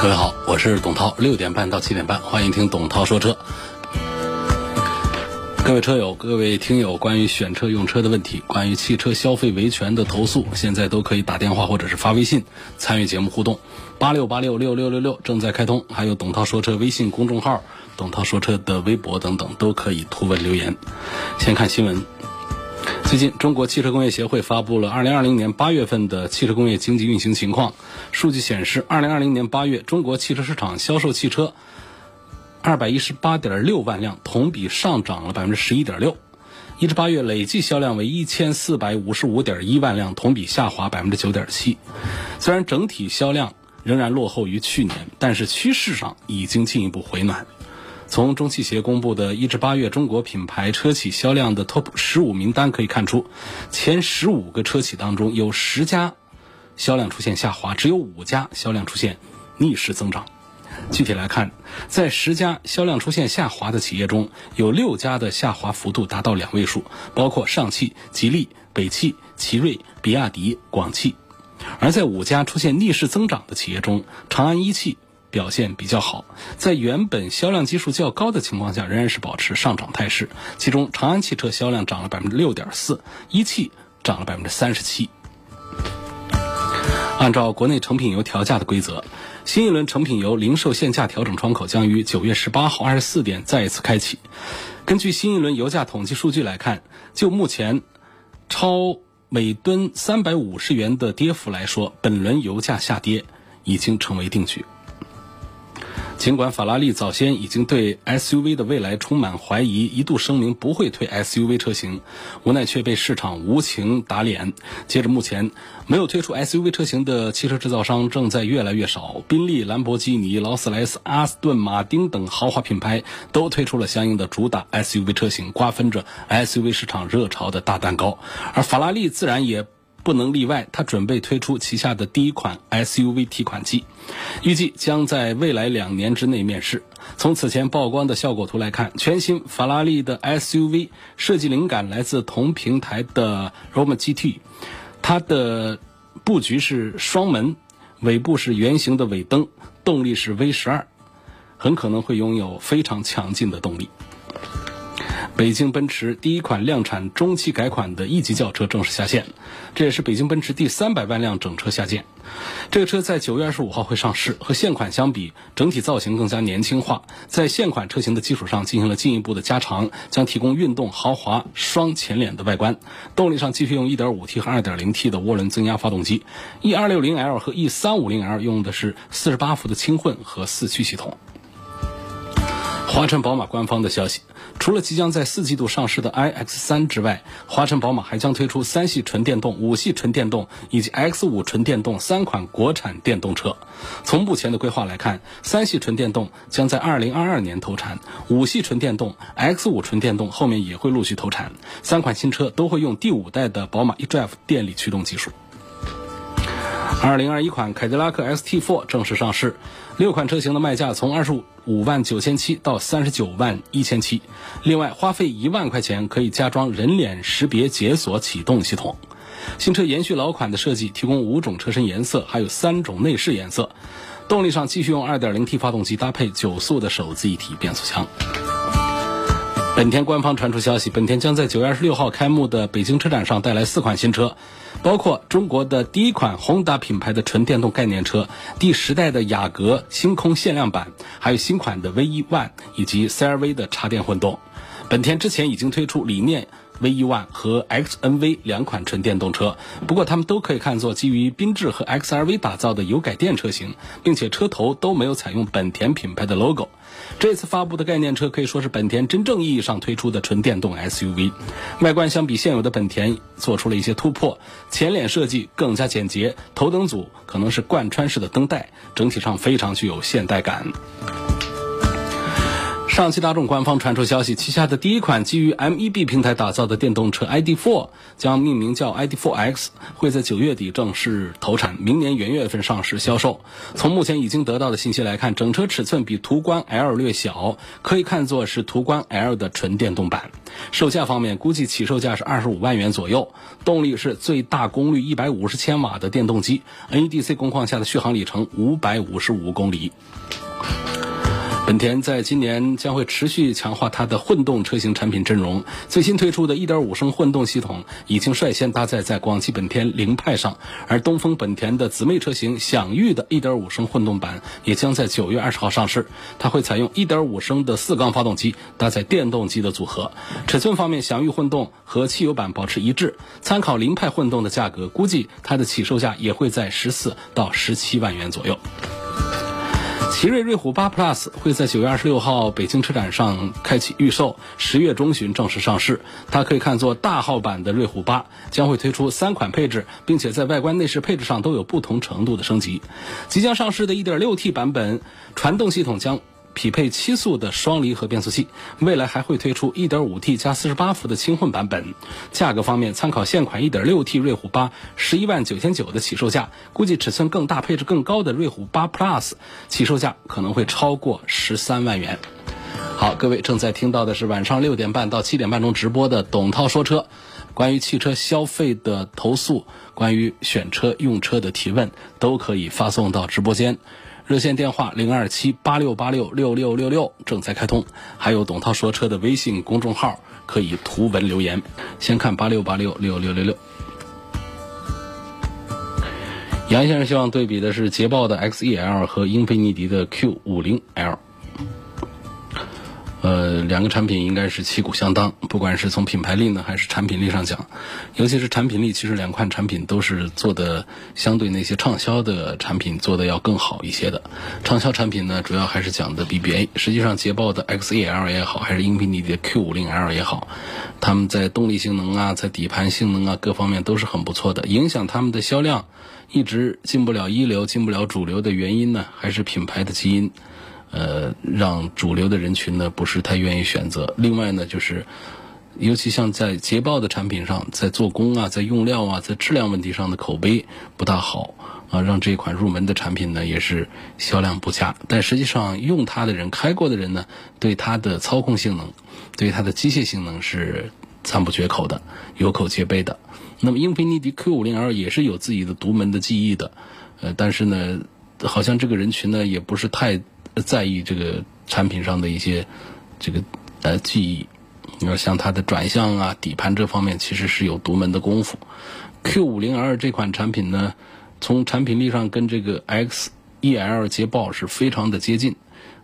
各位好，我是董涛，六点半到七点半，欢迎听董涛说车。各位车友、各位听友，关于选车用车的问题，关于汽车消费维权的投诉，现在都可以打电话或者是发微信参与节目互动。八六八六六六六六正在开通，还有董涛说车微信公众号、董涛说车的微博等等，都可以图文留言。先看新闻。最近，中国汽车工业协会发布了2020年8月份的汽车工业经济运行情况。数据显示，2020年8月，中国汽车市场销售汽车218.6万辆，同比上涨了11.6%。一至八月累计销量为1455.1万辆，同比下滑9.7%。虽然整体销量仍然落后于去年，但是趋势上已经进一步回暖。从中汽协公布的一至八月中国品牌车企销量的 TOP 十五名单可以看出，前十五个车企当中有十家销量出现下滑，只有五家销量出现逆势增长。具体来看，在十家销量出现下滑的企业中，有六家的下滑幅度达到两位数，包括上汽、吉利、北汽、奇瑞、比亚迪、广汽；而在五家出现逆势增长的企业中，长安一汽。表现比较好，在原本销量基数较高的情况下，仍然是保持上涨态势。其中，长安汽车销量涨了百分之六点四，一汽涨了百分之三十七。按照国内成品油调价的规则，新一轮成品油零售限价调整窗口将于九月十八号二十四点再一次开启。根据新一轮油价统计数据来看，就目前超每吨三百五十元的跌幅来说，本轮油价下跌已经成为定局。尽管法拉利早先已经对 SUV 的未来充满怀疑，一度声明不会推 SUV 车型，无奈却被市场无情打脸。截至目前，没有推出 SUV 车型的汽车制造商正在越来越少。宾利、兰博基尼、劳斯莱斯、阿斯顿马丁等豪华品牌都推出了相应的主打 SUV 车型，瓜分着 SUV 市场热潮的大蛋糕。而法拉利自然也。不能例外，它准备推出旗下的第一款 SUV 提款机，预计将在未来两年之内面世。从此前曝光的效果图来看，全新法拉利的 SUV 设计灵感来自同平台的 Roma GT，它的布局是双门，尾部是圆形的尾灯，动力是 V 十二，很可能会拥有非常强劲的动力。北京奔驰第一款量产中期改款的 E 级轿车正式下线，这也是北京奔驰第三百万辆整车下线。这个车在九月二十五号会上市，和现款相比，整体造型更加年轻化，在现款车型的基础上进行了进一步的加长，将提供运动豪华双前脸的外观。动力上继续用 1.5T 和 2.0T 的涡轮增压发动机，E260L 和 E350L 用的是四十八伏的轻混和四驱系统。华晨宝马官方的消息。除了即将在四季度上市的 iX 三之外，华晨宝马还将推出三系纯电动、五系纯电动以及 X 五纯电动三款国产电动车。从目前的规划来看，三系纯电动将在二零二二年投产，五系纯电动、X 五纯电动后面也会陆续投产。三款新车都会用第五代的宝马 eDrive 电力驱动技术。二零二一款凯迪拉克 ST4 正式上市，六款车型的卖价从二十五五万九千七到三十九万一千七，另外花费一万块钱可以加装人脸识别解锁启动系统。新车延续老款的设计，提供五种车身颜色，还有三种内饰颜色。动力上继续用二点零 T 发动机搭配九速的手自一体变速箱。本田官方传出消息，本田将在九月二十六号开幕的北京车展上带来四款新车。包括中国的第一款宏达品牌的纯电动概念车，第十代的雅阁星空限量版，还有新款的 V 一 One 以及 CRV 的插电混动。本田之前已经推出理念 V One 和 XNV 两款纯电动车，不过它们都可以看作基于缤智和 XRV 打造的油改电车型，并且车头都没有采用本田品牌的 logo。这次发布的概念车可以说是本田真正意义上推出的纯电动 SUV，外观相比现有的本田做出了一些突破，前脸设计更加简洁，头灯组可能是贯穿式的灯带，整体上非常具有现代感。上汽大众官方传出消息，旗下的第一款基于 MEB 平台打造的电动车 ID.4 将命名叫 ID.4X，会在九月底正式投产，明年元月份上市销售。从目前已经得到的信息来看，整车尺寸比途观 L 略小，可以看作是途观 L 的纯电动版。售价方面，估计起售价是二十五万元左右。动力是最大功率一百五十千瓦的电动机，NEDC 工况下的续航里程五百五十五公里。本田在今年将会持续强化它的混动车型产品阵容。最新推出的1.5升混动系统已经率先搭载在广汽本田凌派上，而东风本田的姊妹车型享域的1.5升混动版也将在9月20号上市。它会采用1.5升的四缸发动机搭载电动机的组合。尺寸方面，享域混动和汽油版保持一致。参考凌派混动的价格，估计它的起售价也会在14到17万元左右。奇瑞瑞虎八 Plus 会在九月二十六号北京车展上开启预售，十月中旬正式上市。它可以看作大号版的瑞虎八将会推出三款配置，并且在外观内饰配置上都有不同程度的升级。即将上市的 1.6T 版本传动系统将。匹配七速的双离合变速器，未来还会推出 1.5T 加48伏的轻混版本。价格方面，参考现款 1.6T 瑞虎8，十一万九千九的起售价，估计尺寸更大、配置更高的瑞虎8 Plus 起售价可能会超过十三万元。好，各位正在听到的是晚上六点半到七点半钟直播的董涛说车，关于汽车消费的投诉，关于选车用车的提问，都可以发送到直播间。热线电话零二七八六八六六六六六正在开通，还有董涛说车的微信公众号可以图文留言。先看八六八六六六六六。杨先生希望对比的是捷豹的 XE-L 和英菲尼迪的 Q 五零 L。呃，两个产品应该是旗鼓相当，不管是从品牌力呢，还是产品力上讲，尤其是产品力，其实两款产品都是做的相对那些畅销的产品做的要更好一些的。畅销产品呢，主要还是讲的 BBA。实际上，捷豹的 XE-L 也好，还是英菲尼迪的 Q50L 也好，他们在动力性能啊，在底盘性能啊各方面都是很不错的。影响他们的销量一直进不了一流、进不了主流的原因呢，还是品牌的基因。呃，让主流的人群呢不是太愿意选择。另外呢，就是，尤其像在捷豹的产品上，在做工啊，在用料啊，在质量问题上的口碑不大好啊，让这款入门的产品呢也是销量不佳。但实际上用它的人、开过的人呢，对它的操控性能、对它的机械性能是赞不绝口的，有口皆碑的。那么英菲尼迪 Q50L 也是有自己的独门的技艺的，呃，但是呢，好像这个人群呢也不是太。在意这个产品上的一些这个呃记忆，你说像它的转向啊、底盘这方面，其实是有独门的功夫。Q50L 这款产品呢，从产品力上跟这个 XEL 捷豹是非常的接近，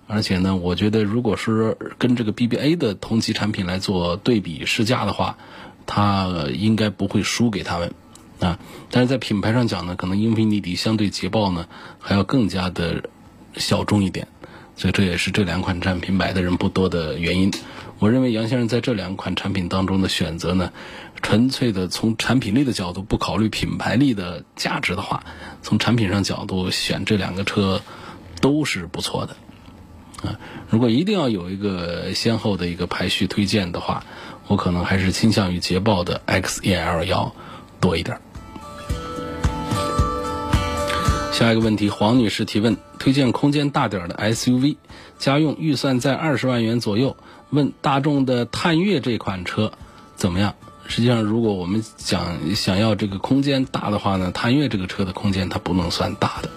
而且呢，我觉得如果是跟这个 BBA 的同级产品来做对比试驾的话，它应该不会输给他们啊。但是在品牌上讲呢，可能英菲尼迪相对捷豹呢还要更加的小众一点。所以这也是这两款产品买的人不多的原因。我认为杨先生在这两款产品当中的选择呢，纯粹的从产品力的角度，不考虑品牌力的价值的话，从产品上角度选这两个车都是不错的。啊，如果一定要有一个先后的一个排序推荐的话，我可能还是倾向于捷豹的 XEL 要多一点。下一个问题，黄女士提问。推荐空间大点儿的 SUV，家用预算在二十万元左右。问大众的探岳这款车怎么样？实际上，如果我们想想要这个空间大的话呢，探岳这个车的空间它不能算大的。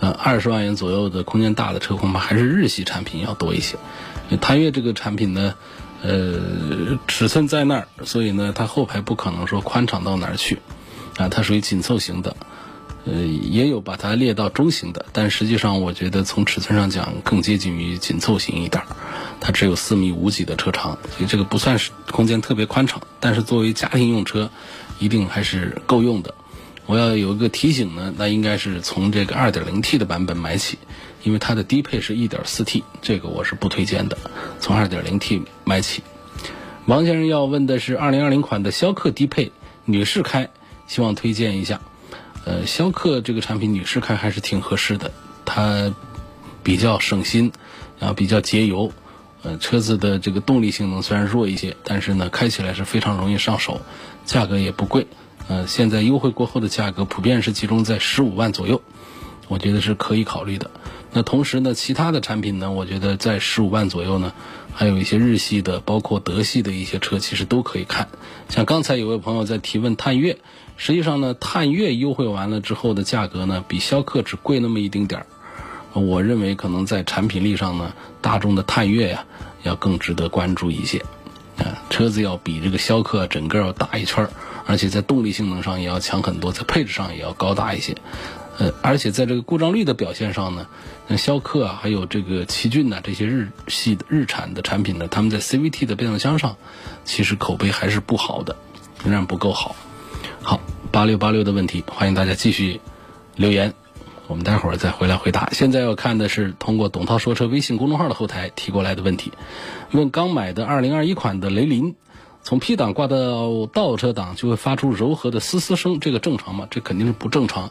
呃，二十万元左右的空间大的车恐怕还是日系产品要多一些。探岳这个产品呢，呃，尺寸在那儿，所以呢，它后排不可能说宽敞到哪儿去。啊，它属于紧凑型的。呃，也有把它列到中型的，但实际上我觉得从尺寸上讲更接近于紧凑型一点儿。它只有四米五几的车长，所以这个不算是空间特别宽敞。但是作为家庭用车，一定还是够用的。我要有一个提醒呢，那应该是从这个 2.0T 的版本买起，因为它的低配是 1.4T，这个我是不推荐的。从 2.0T 买起。王先生要问的是2020款的逍客低配，女士开，希望推荐一下。呃，逍客这个产品女士开还是挺合适的，它比较省心，然后比较节油。呃，车子的这个动力性能虽然弱一些，但是呢，开起来是非常容易上手，价格也不贵。呃，现在优惠过后的价格普遍是集中在十五万左右，我觉得是可以考虑的。那同时呢，其他的产品呢，我觉得在十五万左右呢，还有一些日系的，包括德系的一些车，其实都可以看。像刚才有位朋友在提问探岳，实际上呢，探岳优惠完了之后的价格呢，比逍客只贵那么一丁点儿。我认为可能在产品力上呢，大众的探岳呀，要更值得关注一些。啊，车子要比这个逍客整个要大一圈儿。而且在动力性能上也要强很多，在配置上也要高大一些，呃，而且在这个故障率的表现上呢，像逍客啊，还有这个奇骏呐，这些日系的日产的产品呢，他们在 CVT 的变速箱上，其实口碑还是不好的，仍然不够好。好，八六八六的问题，欢迎大家继续留言，我们待会儿再回来回答。现在要看的是通过董涛说车微信公众号的后台提过来的问题，问刚买的二零二一款的雷凌。从 P 档挂到倒车档就会发出柔和的嘶嘶声，这个正常吗？这肯定是不正常。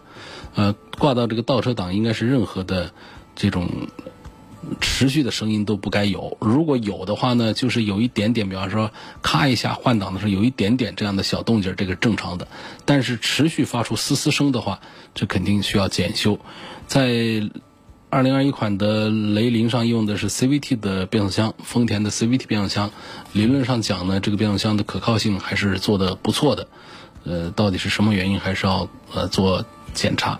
呃，挂到这个倒车档应该是任何的这种持续的声音都不该有。如果有的话呢，就是有一点点，比方说咔一下换挡的时候有一点点这样的小动静，这个正常的。但是持续发出嘶嘶声的话，这肯定需要检修。在二零二一款的雷凌上用的是 CVT 的变速箱，丰田的 CVT 变速箱，理论上讲呢，这个变速箱的可靠性还是做的不错的。呃，到底是什么原因，还是要呃做检查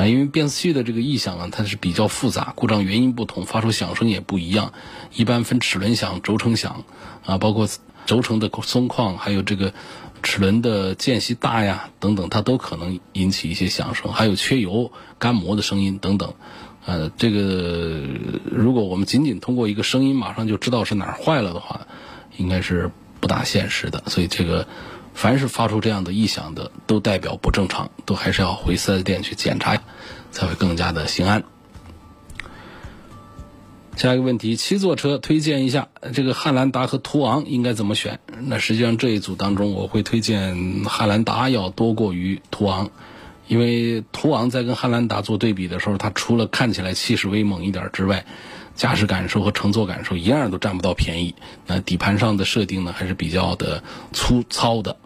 啊？因为变速器的这个异响啊，它是比较复杂，故障原因不同，发出响声也不一样。一般分齿轮响、轴承响啊，包括轴承的松旷，还有这个齿轮的间隙大呀等等，它都可能引起一些响声，还有缺油、干磨的声音等等。呃，这个如果我们仅仅通过一个声音马上就知道是哪儿坏了的话，应该是不大现实的。所以这个凡是发出这样的异响的，都代表不正常，都还是要回四 S 店去检查，才会更加的心安。下一个问题，七座车推荐一下，这个汉兰达和途昂应该怎么选？那实际上这一组当中，我会推荐汉兰达要多过于途昂。因为途昂在跟汉兰达做对比的时候，它除了看起来气势威猛一点之外，驾驶感受和乘坐感受一样都占不到便宜。那底盘上的设定呢，还是比较的粗糙的，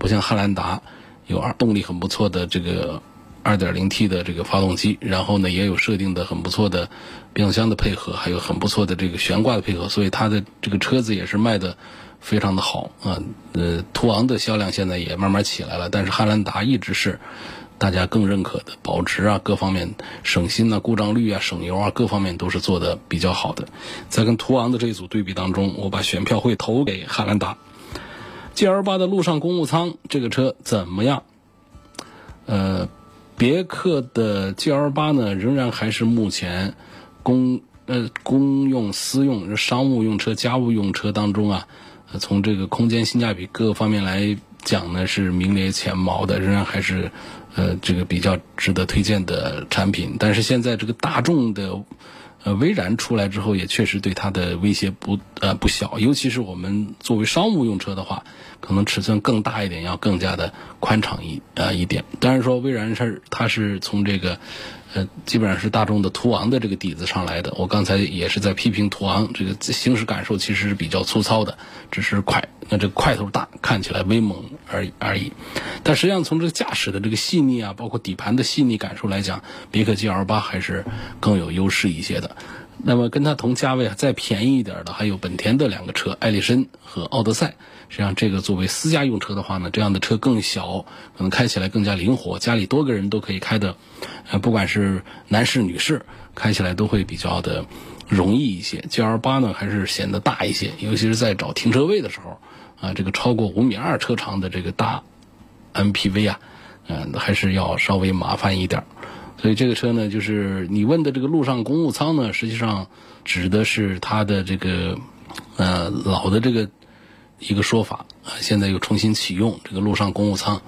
不像汉兰达有二动力很不错的这个 2.0T 的这个发动机，然后呢也有设定的很不错的变速箱的配合，还有很不错的这个悬挂的配合，所以它的这个车子也是卖的非常的好啊。呃，途昂的销量现在也慢慢起来了，但是汉兰达一直是。大家更认可的保值啊，各方面省心啊，故障率啊，省油啊，各方面都是做的比较好的。在跟途昂的这一组对比当中，我把选票会投给汉兰达。G L 八的陆上公务舱这个车怎么样？呃，别克的 G L 八呢，仍然还是目前公呃公用、私用、商务用车、家务用车当中啊，从这个空间、性价比各个方面来讲呢，是名列前茅的，仍然还是。呃，这个比较值得推荐的产品，但是现在这个大众的，呃，威然出来之后，也确实对它的威胁不呃不小，尤其是我们作为商务用车的话，可能尺寸更大一点，要更加的宽敞一呃一点。当然说威然是它是从这个。呃，基本上是大众的途昂的这个底子上来的。我刚才也是在批评途昂，这个行驶感受其实是比较粗糙的，只是快，那这个块头大，看起来威猛而已而已。但实际上从这个驾驶的这个细腻啊，包括底盘的细腻感受来讲，别克 GL 八还是更有优势一些的。那么跟它同价位再便宜一点的，还有本田的两个车，艾力绅和奥德赛。实际上，这个作为私家用车的话呢，这样的车更小，可能开起来更加灵活，家里多个人都可以开的，呃，不管是男士女士，开起来都会比较的容易一些。G L 八呢，还是显得大一些，尤其是在找停车位的时候，啊，这个超过五米二车长的这个大 M P V 啊，嗯，还是要稍微麻烦一点。所以这个车呢，就是你问的这个陆上公务舱呢，实际上指的是它的这个呃老的这个一个说法啊，现在又重新启用这个陆上公务舱，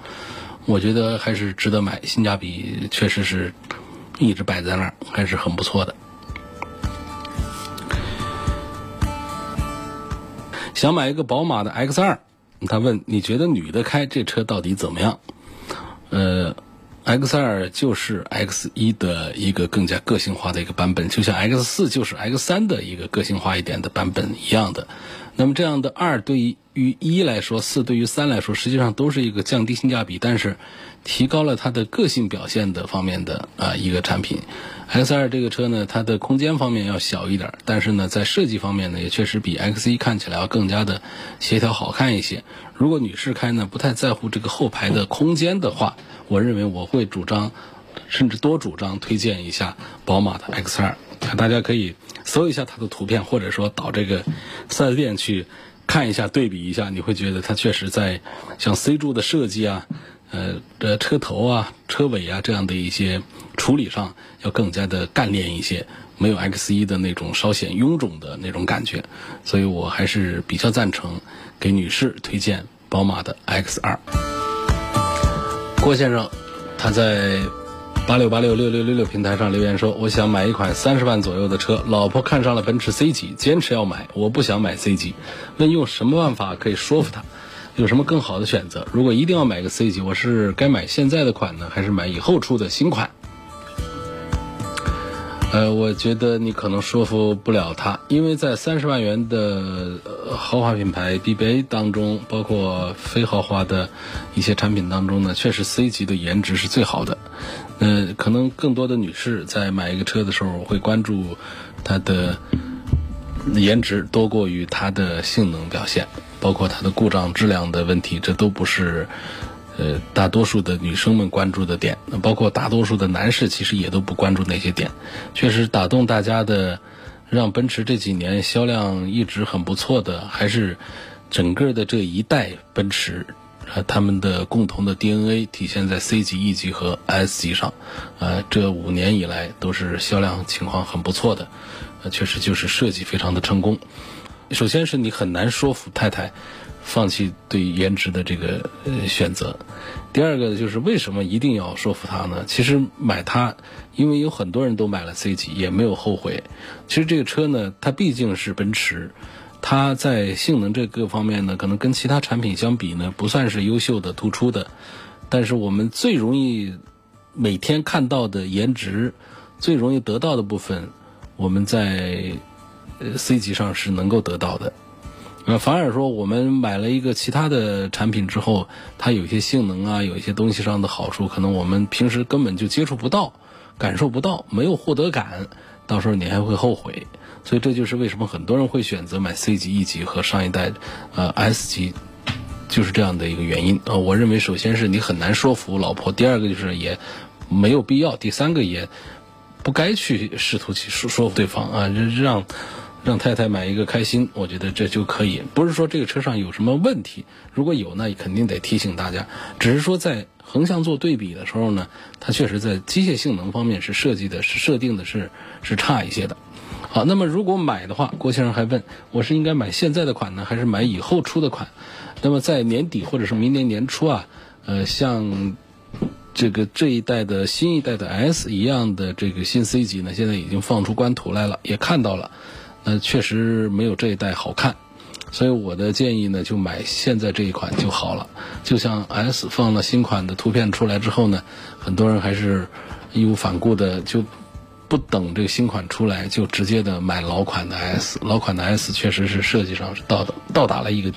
我觉得还是值得买，性价比确实是一直摆在那儿，还是很不错的。想买一个宝马的 X 二，他问你觉得女的开这车到底怎么样？呃。X 二就是 X 一的一个更加个性化的一个版本，就像 X 四就是 X 三的一个个性化一点的版本一样的。那么这样的二对于一来说，四对于三来说，实际上都是一个降低性价比，但是提高了它的个性表现的方面的啊一个产品。X 二这个车呢，它的空间方面要小一点，但是呢，在设计方面呢，也确实比 X 一看起来要更加的协调好看一些。如果女士开呢，不太在乎这个后排的空间的话，我认为我会主张，甚至多主张推荐一下宝马的 X 二。大家可以搜一下它的图片，或者说到这个四 S 店去看一下，对比一下，你会觉得它确实在像 C 柱的设计啊，呃的车头啊、车尾啊这样的一些处理上要更加的干练一些，没有 X 一的那种稍显臃肿的那种感觉，所以我还是比较赞成。给女士推荐宝马的 X 二。郭先生，他在八六八六六六六六平台上留言说：“我想买一款三十万左右的车，老婆看上了奔驰 C 级，坚持要买，我不想买 C 级，问用什么办法可以说服她？有什么更好的选择？如果一定要买个 C 级，我是该买现在的款呢，还是买以后出的新款？”呃，我觉得你可能说服不了他，因为在三十万元的豪华品牌 BBA 当中，包括非豪华的一些产品当中呢，确实 C 级的颜值是最好的。呃，可能更多的女士在买一个车的时候会关注它的颜值多过于它的性能表现，包括它的故障质量的问题，这都不是。呃，大多数的女生们关注的点，那包括大多数的男士，其实也都不关注那些点。确实打动大家的，让奔驰这几年销量一直很不错的，还是整个的这一代奔驰，呃，他们的共同的 DNA 体现在 C 级、E 级和 S 级上。呃，这五年以来都是销量情况很不错的，呃，确实就是设计非常的成功。首先是你很难说服太太。放弃对颜值的这个呃选择，第二个就是为什么一定要说服他呢？其实买它，因为有很多人都买了 C 级，也没有后悔。其实这个车呢，它毕竟是奔驰，它在性能这各方面呢，可能跟其他产品相比呢，不算是优秀的、突出的。但是我们最容易每天看到的颜值，最容易得到的部分，我们在 C 级上是能够得到的。呃，反而说我们买了一个其他的产品之后，它有一些性能啊，有一些东西上的好处，可能我们平时根本就接触不到，感受不到，没有获得感，到时候你还会后悔。所以这就是为什么很多人会选择买 C 级、E 级和上一代，呃 S 级，就是这样的一个原因。呃，我认为首先是你很难说服老婆，第二个就是也没有必要，第三个也不该去试图去说说服对方啊，让。让太太买一个开心，我觉得这就可以。不是说这个车上有什么问题，如果有，那肯定得提醒大家。只是说在横向做对比的时候呢，它确实在机械性能方面是设计的是设定的是是差一些的。好，那么如果买的话，郭先生还问我是应该买现在的款呢，还是买以后出的款？那么在年底或者是明年年初啊，呃，像这个这一代的新一代的 S 一样的这个新 C 级呢，现在已经放出官图来了，也看到了。那确实没有这一代好看，所以我的建议呢，就买现在这一款就好了。就像 S 放了新款的图片出来之后呢，很多人还是义无反顾的就不等这个新款出来，就直接的买老款的 S。老款的 S 确实是设计上是到到达了一个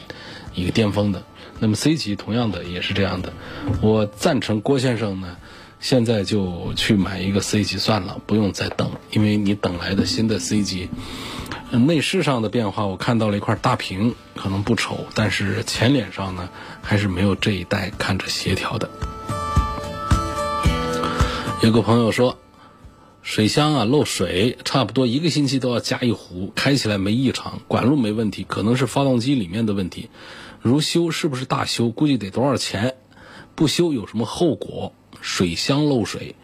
一个巅峰的。那么 C 级同样的也是这样的。我赞成郭先生呢，现在就去买一个 C 级算了，不用再等，因为你等来的新的 C 级。内饰上的变化，我看到了一块大屏，可能不丑，但是前脸上呢，还是没有这一代看着协调的。有个朋友说，水箱啊漏水，差不多一个星期都要加一壶，开起来没异常，管路没问题，可能是发动机里面的问题。如修是不是大修？估计得多少钱？不修有什么后果？水箱漏水，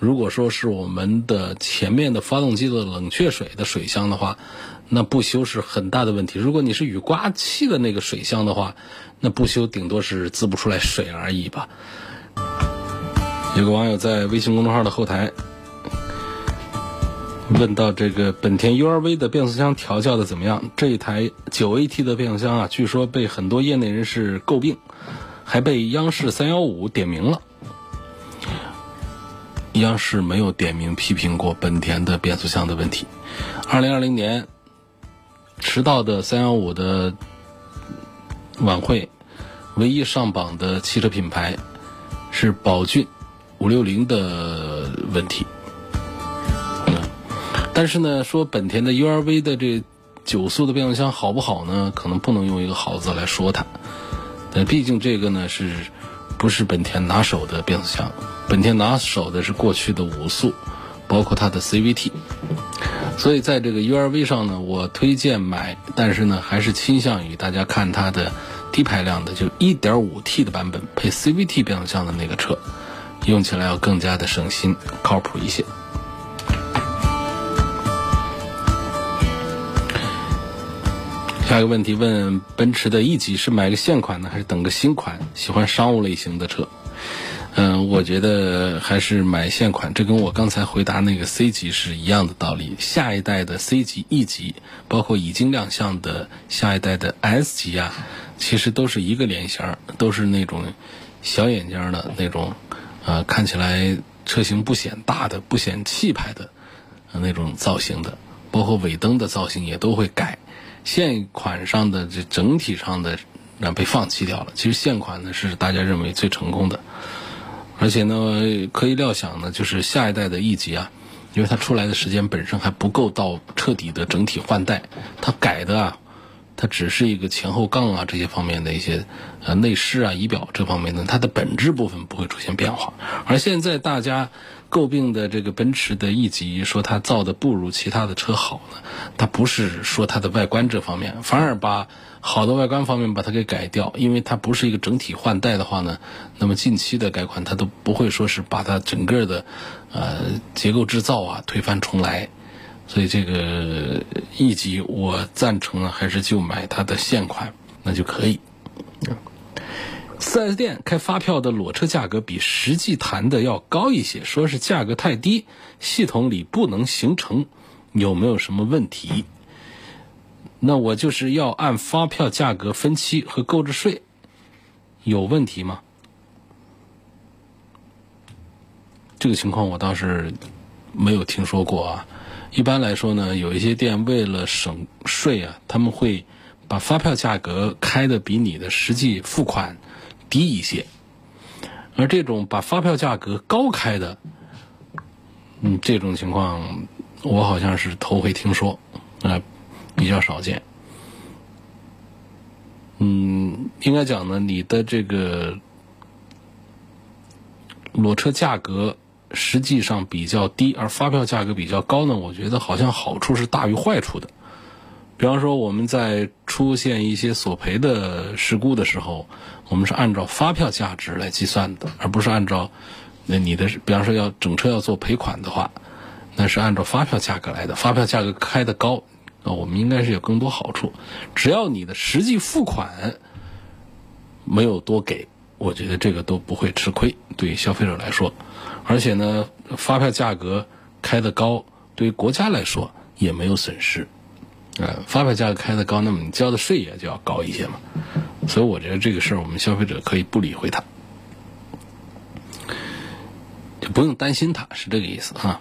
如果说是我们的前面的发动机的冷却水的水箱的话，那不修是很大的问题。如果你是雨刮器的那个水箱的话，那不修顶多是滋不出来水而已吧。有个网友在微信公众号的后台问到：这个本田 URV 的变速箱调教的怎么样？这一台九 AT 的变速箱啊，据说被很多业内人士诟病，还被央视三幺五点名了。央视没有点名批评过本田的变速箱的问题。二零二零年迟到的三幺五的晚会，唯一上榜的汽车品牌是宝骏五六零的问题。嗯，但是呢，说本田的 URV 的这九速的变速箱好不好呢？可能不能用一个好字来说它。但毕竟这个呢是不是本田拿手的变速箱？本田拿手的是过去的五速，包括它的 CVT，所以在这个 URV 上呢，我推荐买，但是呢，还是倾向于大家看它的低排量的，就 1.5T 的版本配 CVT 变速箱的那个车，用起来要更加的省心、靠谱一些。下一个问题问：奔驰的 E 级是买个现款呢，还是等个新款？喜欢商务类型的车。嗯，我觉得还是买现款，这跟我刚才回答那个 C 级是一样的道理。下一代的 C 级、E 级，包括已经亮相的下一代的 S 级啊，其实都是一个脸型，都是那种小眼睛的那种，呃，看起来车型不显大的、不显气派的那种造型的，包括尾灯的造型也都会改。现款上的这整体上的那被放弃掉了。其实现款呢是大家认为最成功的。而且呢，可以料想呢，就是下一代的 E 级啊，因为它出来的时间本身还不够到彻底的整体换代，它改的啊，它只是一个前后杠啊这些方面的一些呃内饰啊仪表这方面的，它的本质部分不会出现变化。而现在大家诟病的这个奔驰的 E 级，说它造的不如其他的车好呢，它不是说它的外观这方面，反而把好的外观方面把它给改掉，因为它不是一个整体换代的话呢，那么近期的改款它都不会说是把它整个的，呃，结构制造啊推翻重来，所以这个 E 级我赞成啊，还是就买它的现款那就可以。嗯。四 s 店开发票的裸车价格比实际谈的要高一些，说是价格太低，系统里不能形成，有没有什么问题？那我就是要按发票价格分期和购置税，有问题吗？这个情况我倒是没有听说过啊，一般来说呢，有一些店为了省税啊，他们会把发票价格开的比你的实际付款。低一些。而这种把发票价格高开的，嗯，这种情况我好像是头回听说啊。比较少见，嗯，应该讲呢，你的这个裸车价格实际上比较低，而发票价格比较高呢，我觉得好像好处是大于坏处的。比方说，我们在出现一些索赔的事故的时候，我们是按照发票价值来计算的，而不是按照那你的，比方说要整车要做赔款的话，那是按照发票价格来的，发票价格开的高。那我们应该是有更多好处，只要你的实际付款没有多给，我觉得这个都不会吃亏，对于消费者来说。而且呢，发票价格开的高，对于国家来说也没有损失。呃，发票价格开的高，那么你交的税也就要高一些嘛。所以我觉得这个事儿，我们消费者可以不理会它，就不用担心它，是这个意思哈。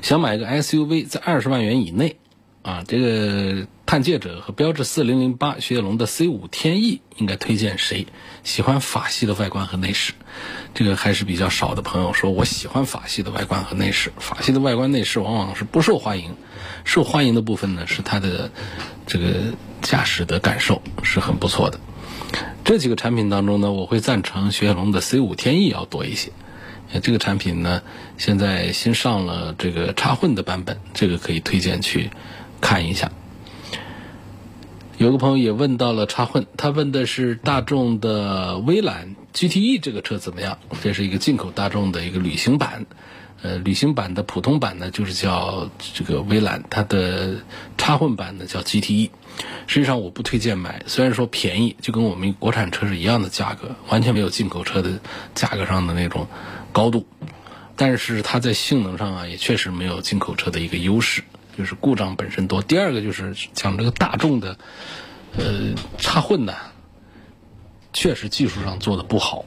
想买个 SUV，在二十万元以内。啊，这个探界者和标致四零零八雪铁龙的 C 五天翼应该推荐谁？喜欢法系的外观和内饰，这个还是比较少的朋友说，我喜欢法系的外观和内饰。法系的外观内饰往往是不受欢迎，受欢迎的部分呢是它的这个驾驶的感受是很不错的。这几个产品当中呢，我会赞成雪铁龙的 C 五天翼要多一些。这个产品呢，现在新上了这个插混的版本，这个可以推荐去。看一下，有个朋友也问到了插混，他问的是大众的威揽 GTE 这个车怎么样？这是一个进口大众的一个旅行版。呃，旅行版的普通版呢，就是叫这个威兰，它的插混版呢叫 GTE。实际上我不推荐买，虽然说便宜，就跟我们国产车是一样的价格，完全没有进口车的价格上的那种高度，但是它在性能上啊，也确实没有进口车的一个优势，就是故障本身多。第二个就是讲这个大众的呃插混呢，确实技术上做的不好。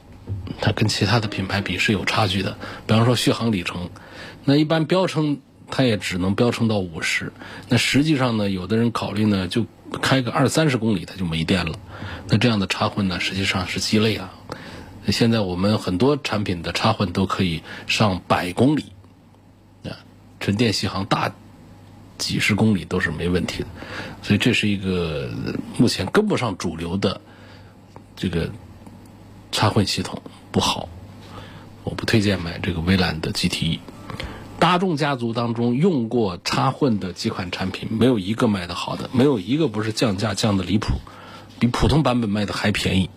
它跟其他的品牌比是有差距的，比方说续航里程，那一般标称它也只能标称到五十，那实际上呢，有的人考虑呢，就开个二三十公里它就没电了，那这样的插混呢，实际上是鸡肋啊。现在我们很多产品的插混都可以上百公里，啊，纯电续航大几十公里都是没问题的，所以这是一个目前跟不上主流的这个。插混系统不好，我不推荐买这个威兰的 GTE。大众家族当中用过插混的几款产品，没有一个卖的好的，没有一个不是降价降的离谱，比普通版本卖的还便宜。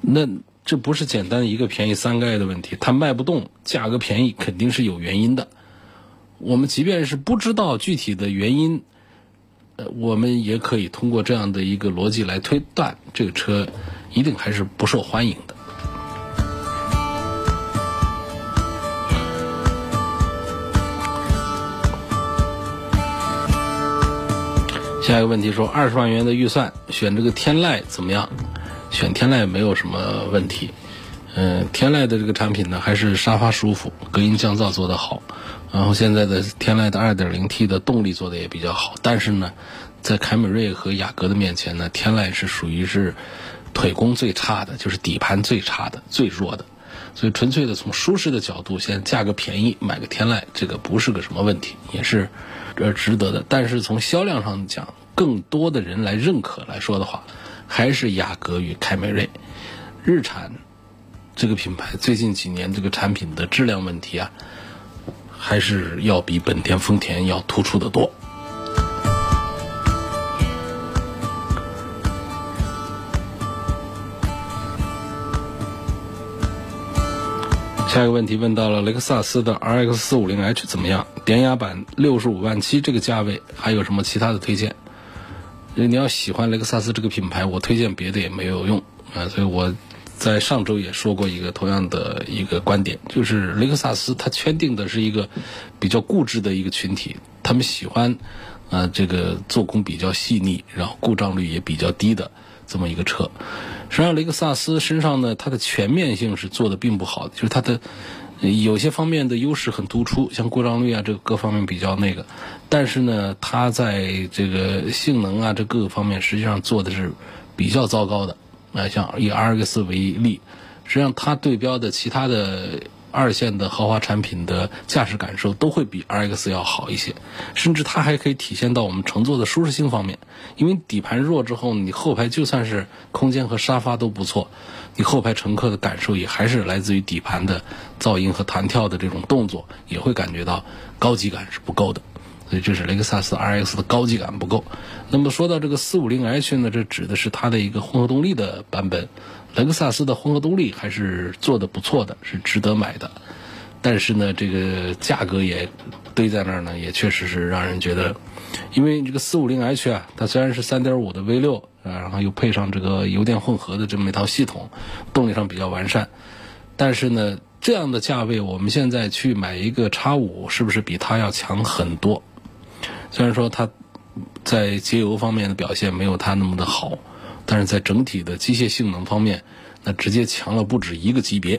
那这不是简单一个便宜三个爱的问题，它卖不动，价格便宜肯定是有原因的。我们即便是不知道具体的原因，呃，我们也可以通过这样的一个逻辑来推断这个车。一定还是不受欢迎的。下一个问题说，二十万元的预算选这个天籁怎么样？选天籁没有什么问题。嗯，天籁的这个产品呢，还是沙发舒服，隔音降噪做得好。然后现在的天籁的二点零 T 的动力做得也比较好。但是呢，在凯美瑞和雅阁的面前呢，天籁是属于是。腿功最差的就是底盘最差的最弱的，所以纯粹的从舒适的角度，现在价格便宜买个天籁，这个不是个什么问题，也是呃值得的。但是从销量上讲，更多的人来认可来说的话，还是雅阁与凯美瑞。日产这个品牌最近几年这个产品的质量问题啊，还是要比本田、丰田要突出的多。下一个问题问到了雷克萨斯的 RX 四五零 H 怎么样？典雅版六十五万七这个价位还有什么其他的推荐？因为你要喜欢雷克萨斯这个品牌，我推荐别的也没有用啊。所以我在上周也说过一个同样的一个观点，就是雷克萨斯它圈定的是一个比较固执的一个群体，他们喜欢啊这个做工比较细腻，然后故障率也比较低的这么一个车。实际上，雷克萨斯身上呢，它的全面性是做的并不好的，就是它的有些方面的优势很突出，像故障率啊，这个各方面比较那个。但是呢，它在这个性能啊，这各个方面实际上做的是比较糟糕的。啊，像以 RX 为例，实际上它对标的其他的。二线的豪华产品的驾驶感受都会比 RX 要好一些，甚至它还可以体现到我们乘坐的舒适性方面。因为底盘弱之后，你后排就算是空间和沙发都不错，你后排乘客的感受也还是来自于底盘的噪音和弹跳的这种动作，也会感觉到高级感是不够的。所以这是雷克萨斯 RX 的高级感不够。那么说到这个 450H 呢，这指的是它的一个混合动力的版本。雷克萨斯的混合动力还是做的不错的，是值得买的。但是呢，这个价格也堆在那儿呢，也确实是让人觉得，因为这个 450H 啊，它虽然是3.5的 V6 啊，然后又配上这个油电混合的这么一套系统，动力上比较完善。但是呢，这样的价位，我们现在去买一个 X5，是不是比它要强很多？虽然说它在节油方面的表现没有它那么的好。但是在整体的机械性能方面，那直接强了不止一个级别，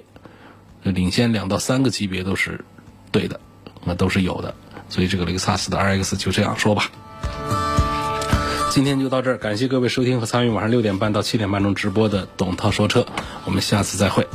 领先两到三个级别都是对的，那都是有的。所以这个雷克萨斯的 RX 就这样说吧。今天就到这儿，感谢各位收听和参与晚上六点半到七点半钟直播的董涛说车，我们下次再会。